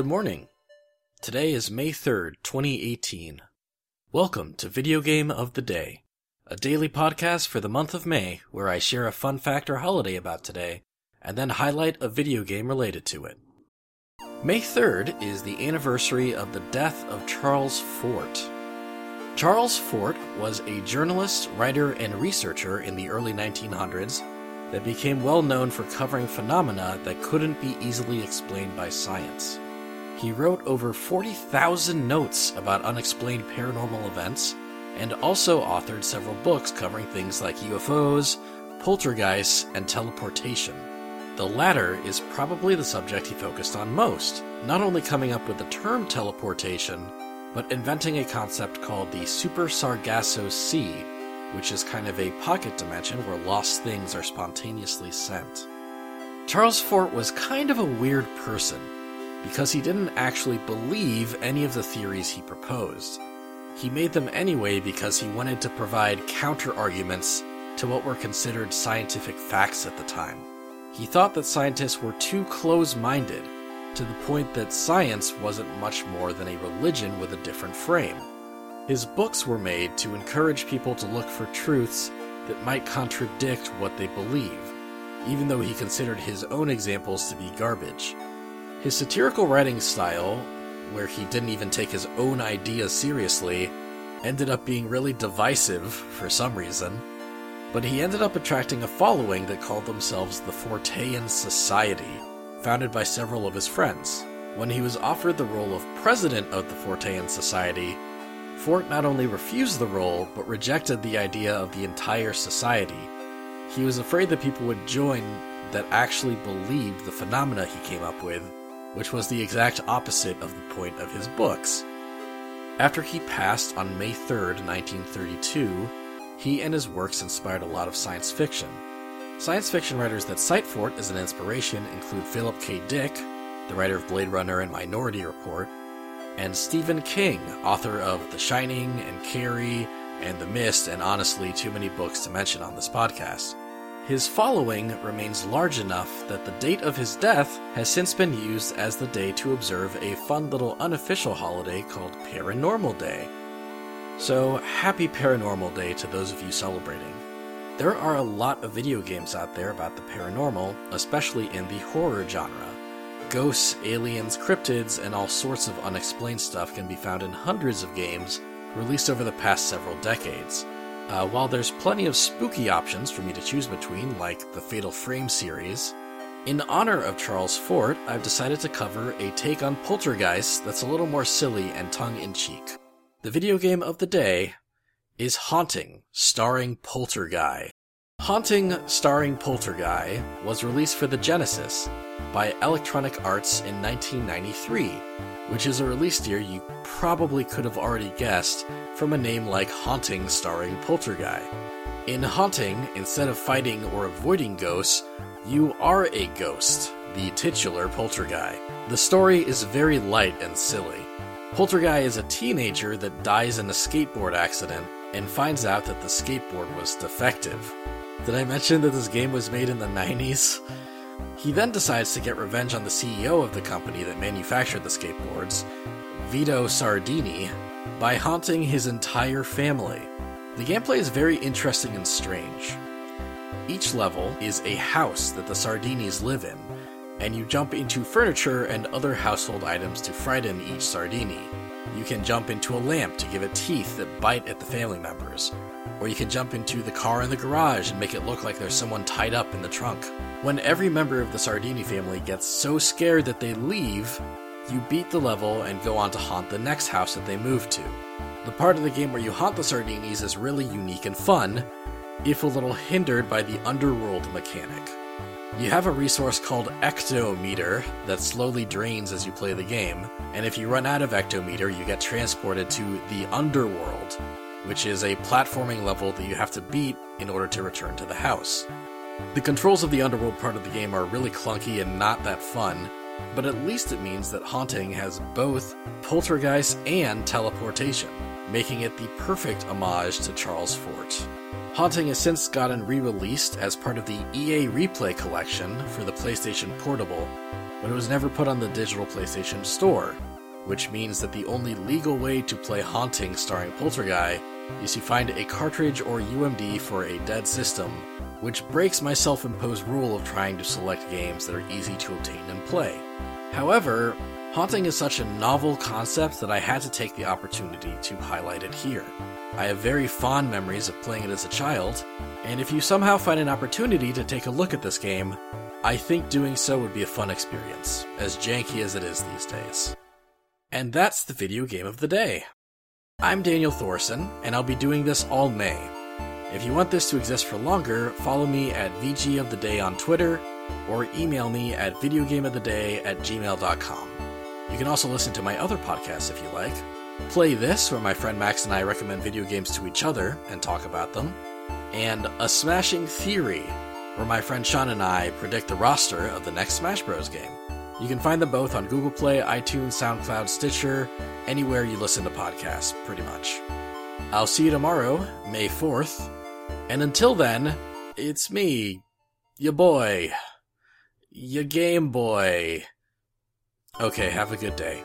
Good morning. Today is May 3rd, 2018. Welcome to Video Game of the Day, a daily podcast for the month of May where I share a fun fact or holiday about today and then highlight a video game related to it. May 3rd is the anniversary of the death of Charles Fort. Charles Fort was a journalist, writer, and researcher in the early 1900s that became well known for covering phenomena that couldn't be easily explained by science. He wrote over 40,000 notes about unexplained paranormal events and also authored several books covering things like UFOs, poltergeists, and teleportation. The latter is probably the subject he focused on most, not only coming up with the term teleportation, but inventing a concept called the Super Sargasso Sea, which is kind of a pocket dimension where lost things are spontaneously sent. Charles Fort was kind of a weird person because he didn't actually believe any of the theories he proposed. He made them anyway because he wanted to provide counter arguments to what were considered scientific facts at the time. He thought that scientists were too close minded, to the point that science wasn't much more than a religion with a different frame. His books were made to encourage people to look for truths that might contradict what they believe, even though he considered his own examples to be garbage. His satirical writing style, where he didn't even take his own ideas seriously, ended up being really divisive for some reason. But he ended up attracting a following that called themselves the Fortean Society, founded by several of his friends. When he was offered the role of president of the Fortean Society, Fort not only refused the role, but rejected the idea of the entire society. He was afraid that people would join that actually believed the phenomena he came up with which was the exact opposite of the point of his books. After he passed on May 3, 1932, he and his works inspired a lot of science fiction. Science fiction writers that cite Fort as an inspiration include Philip K. Dick, the writer of Blade Runner and Minority Report, and Stephen King, author of The Shining and Carrie and The Mist, and honestly, too many books to mention on this podcast. His following remains large enough that the date of his death has since been used as the day to observe a fun little unofficial holiday called Paranormal Day. So, happy Paranormal Day to those of you celebrating. There are a lot of video games out there about the paranormal, especially in the horror genre. Ghosts, aliens, cryptids, and all sorts of unexplained stuff can be found in hundreds of games released over the past several decades. Uh, while there's plenty of spooky options for me to choose between, like the Fatal Frame series, in honor of Charles Fort, I've decided to cover a take on Poltergeist that's a little more silly and tongue in cheek. The video game of the day is Haunting, starring Polterguy. Haunting, starring Polterguy, was released for the Genesis by Electronic Arts in 1993 which is a release year you probably could have already guessed from a name like Haunting starring Polterguy. In Haunting, instead of fighting or avoiding ghosts, you are a ghost, the titular Polterguy. The story is very light and silly. Polterguy is a teenager that dies in a skateboard accident and finds out that the skateboard was defective. Did I mention that this game was made in the 90s? He then decides to get revenge on the CEO of the company that manufactured the skateboards, Vito Sardini, by haunting his entire family. The gameplay is very interesting and strange. Each level is a house that the Sardinis live in, and you jump into furniture and other household items to frighten each Sardini. You can jump into a lamp to give it teeth that bite at the family members, or you can jump into the car in the garage and make it look like there's someone tied up in the trunk. When every member of the Sardini family gets so scared that they leave, you beat the level and go on to haunt the next house that they move to. The part of the game where you haunt the Sardinis is really unique and fun, if a little hindered by the underworld mechanic. You have a resource called Ectometer that slowly drains as you play the game, and if you run out of Ectometer, you get transported to the Underworld, which is a platforming level that you have to beat in order to return to the house. The controls of the underworld part of the game are really clunky and not that fun, but at least it means that Haunting has both poltergeist and teleportation, making it the perfect homage to Charles Fort. Haunting has since gotten re released as part of the EA Replay collection for the PlayStation Portable, but it was never put on the digital PlayStation Store, which means that the only legal way to play Haunting starring Polterguy is to find a cartridge or UMD for a dead system, which breaks my self imposed rule of trying to select games that are easy to obtain and play. However, Haunting is such a novel concept that I had to take the opportunity to highlight it here. I have very fond memories of playing it as a child, and if you somehow find an opportunity to take a look at this game, I think doing so would be a fun experience, as janky as it is these days. And that's the video game of the day. I'm Daniel Thorson, and I'll be doing this all May. If you want this to exist for longer, follow me at VG of the Day on Twitter, or email me at videogameoftheday at gmail.com. You can also listen to my other podcasts if you like. Play This, where my friend Max and I recommend video games to each other and talk about them. And A Smashing Theory, where my friend Sean and I predict the roster of the next Smash Bros. game. You can find them both on Google Play, iTunes, SoundCloud, Stitcher, anywhere you listen to podcasts, pretty much. I'll see you tomorrow, May 4th. And until then, it's me, your boy, your Game Boy. Okay, have a good day.